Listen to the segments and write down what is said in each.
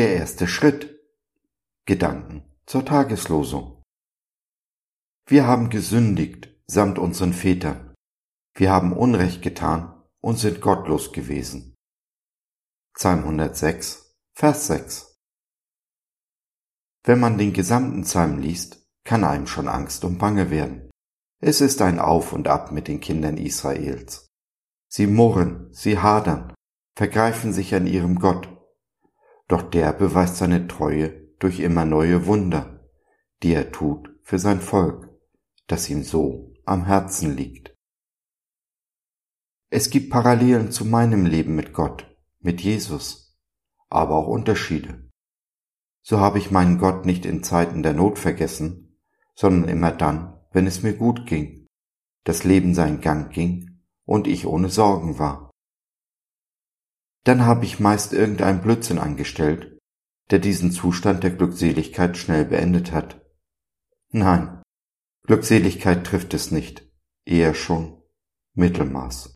erste Schritt. Gedanken zur Tageslosung. Wir haben gesündigt samt unseren Vätern. Wir haben Unrecht getan und sind gottlos gewesen. Psalm 106, Vers 6. Wenn man den gesamten Psalm liest, kann einem schon Angst und Bange werden. Es ist ein Auf und Ab mit den Kindern Israels. Sie murren, sie hadern, vergreifen sich an ihrem Gott. Doch der beweist seine Treue durch immer neue Wunder, die er tut für sein Volk, das ihm so am Herzen liegt. Es gibt Parallelen zu meinem Leben mit Gott, mit Jesus, aber auch Unterschiede. So habe ich meinen Gott nicht in Zeiten der Not vergessen, sondern immer dann, wenn es mir gut ging, das Leben seinen Gang ging und ich ohne Sorgen war. Dann habe ich meist irgendein Blödsinn angestellt der diesen Zustand der Glückseligkeit schnell beendet hat. Nein, Glückseligkeit trifft es nicht, eher schon Mittelmaß.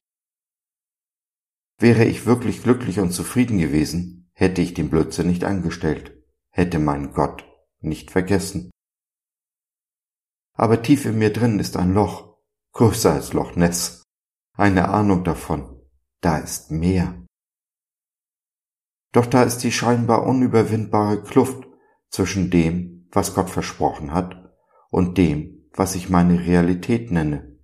Wäre ich wirklich glücklich und zufrieden gewesen, hätte ich den Blödsinn nicht angestellt, hätte meinen Gott nicht vergessen. Aber tief in mir drin ist ein Loch, größer als Loch Ness, eine Ahnung davon, da ist mehr. Doch da ist die scheinbar unüberwindbare Kluft zwischen dem, was Gott versprochen hat, und dem, was ich meine Realität nenne.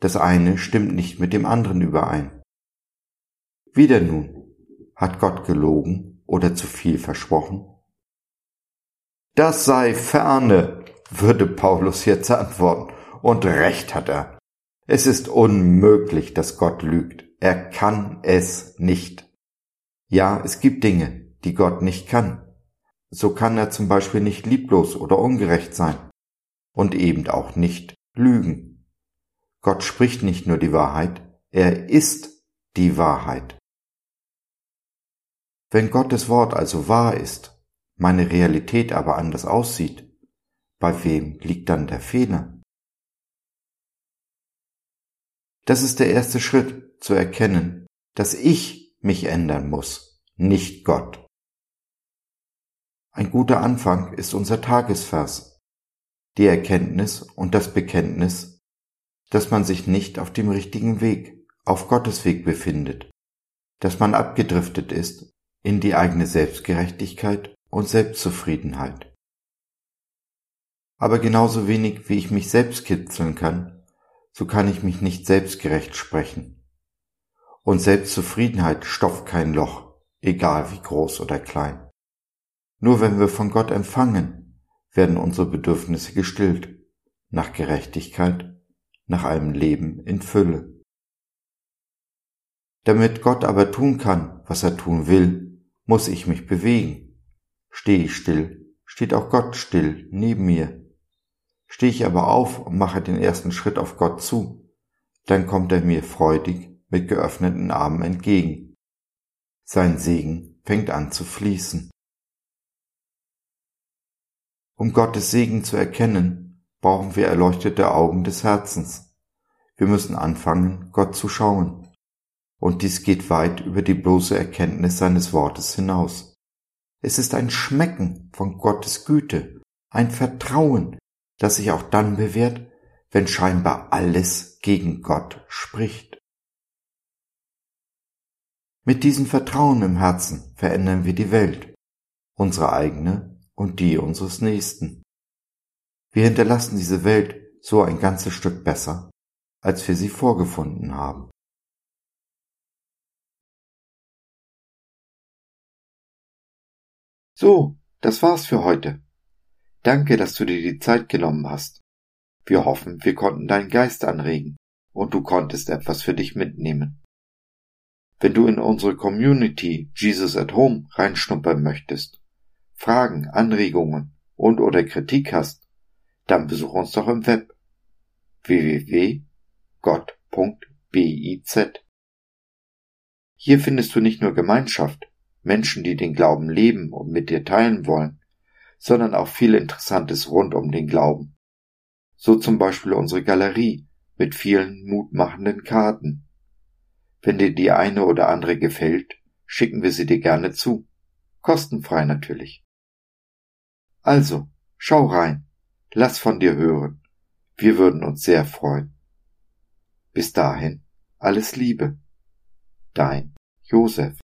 Das eine stimmt nicht mit dem anderen überein. Wieder nun, hat Gott gelogen oder zu viel versprochen? Das sei ferne, würde Paulus jetzt antworten, und recht hat er. Es ist unmöglich, dass Gott lügt. Er kann es nicht. Ja, es gibt Dinge, die Gott nicht kann. So kann er zum Beispiel nicht lieblos oder ungerecht sein und eben auch nicht lügen. Gott spricht nicht nur die Wahrheit, er ist die Wahrheit. Wenn Gottes Wort also wahr ist, meine Realität aber anders aussieht, bei wem liegt dann der Fehler? Das ist der erste Schritt zu erkennen, dass ich mich ändern muss, nicht Gott. Ein guter Anfang ist unser Tagesvers, die Erkenntnis und das Bekenntnis, dass man sich nicht auf dem richtigen Weg, auf Gottes Weg befindet, dass man abgedriftet ist in die eigene Selbstgerechtigkeit und Selbstzufriedenheit. Aber genauso wenig wie ich mich selbst kitzeln kann, so kann ich mich nicht selbstgerecht sprechen und Selbstzufriedenheit stopft kein Loch, egal wie groß oder klein. Nur wenn wir von Gott empfangen, werden unsere Bedürfnisse gestillt, nach Gerechtigkeit, nach einem Leben in Fülle. Damit Gott aber tun kann, was er tun will, muss ich mich bewegen. Stehe ich still, steht auch Gott still neben mir. Stehe ich aber auf und mache den ersten Schritt auf Gott zu, dann kommt er mir freudig mit geöffneten Armen entgegen. Sein Segen fängt an zu fließen. Um Gottes Segen zu erkennen, brauchen wir erleuchtete Augen des Herzens. Wir müssen anfangen, Gott zu schauen. Und dies geht weit über die bloße Erkenntnis seines Wortes hinaus. Es ist ein Schmecken von Gottes Güte, ein Vertrauen, das sich auch dann bewährt, wenn scheinbar alles gegen Gott spricht. Mit diesem Vertrauen im Herzen verändern wir die Welt, unsere eigene und die unseres Nächsten. Wir hinterlassen diese Welt so ein ganzes Stück besser, als wir sie vorgefunden haben. So, das war's für heute. Danke, dass du dir die Zeit genommen hast. Wir hoffen, wir konnten deinen Geist anregen und du konntest etwas für dich mitnehmen. Wenn du in unsere Community Jesus at Home reinschnuppern möchtest, Fragen, Anregungen und oder Kritik hast, dann besuch uns doch im Web www.gott.biz. Hier findest du nicht nur Gemeinschaft, Menschen, die den Glauben leben und mit dir teilen wollen, sondern auch viel Interessantes rund um den Glauben. So zum Beispiel unsere Galerie mit vielen mutmachenden Karten wenn dir die eine oder andere gefällt, schicken wir sie dir gerne zu. Kostenfrei natürlich. Also, schau rein, lass von dir hören. Wir würden uns sehr freuen. Bis dahin, alles Liebe. Dein Josef.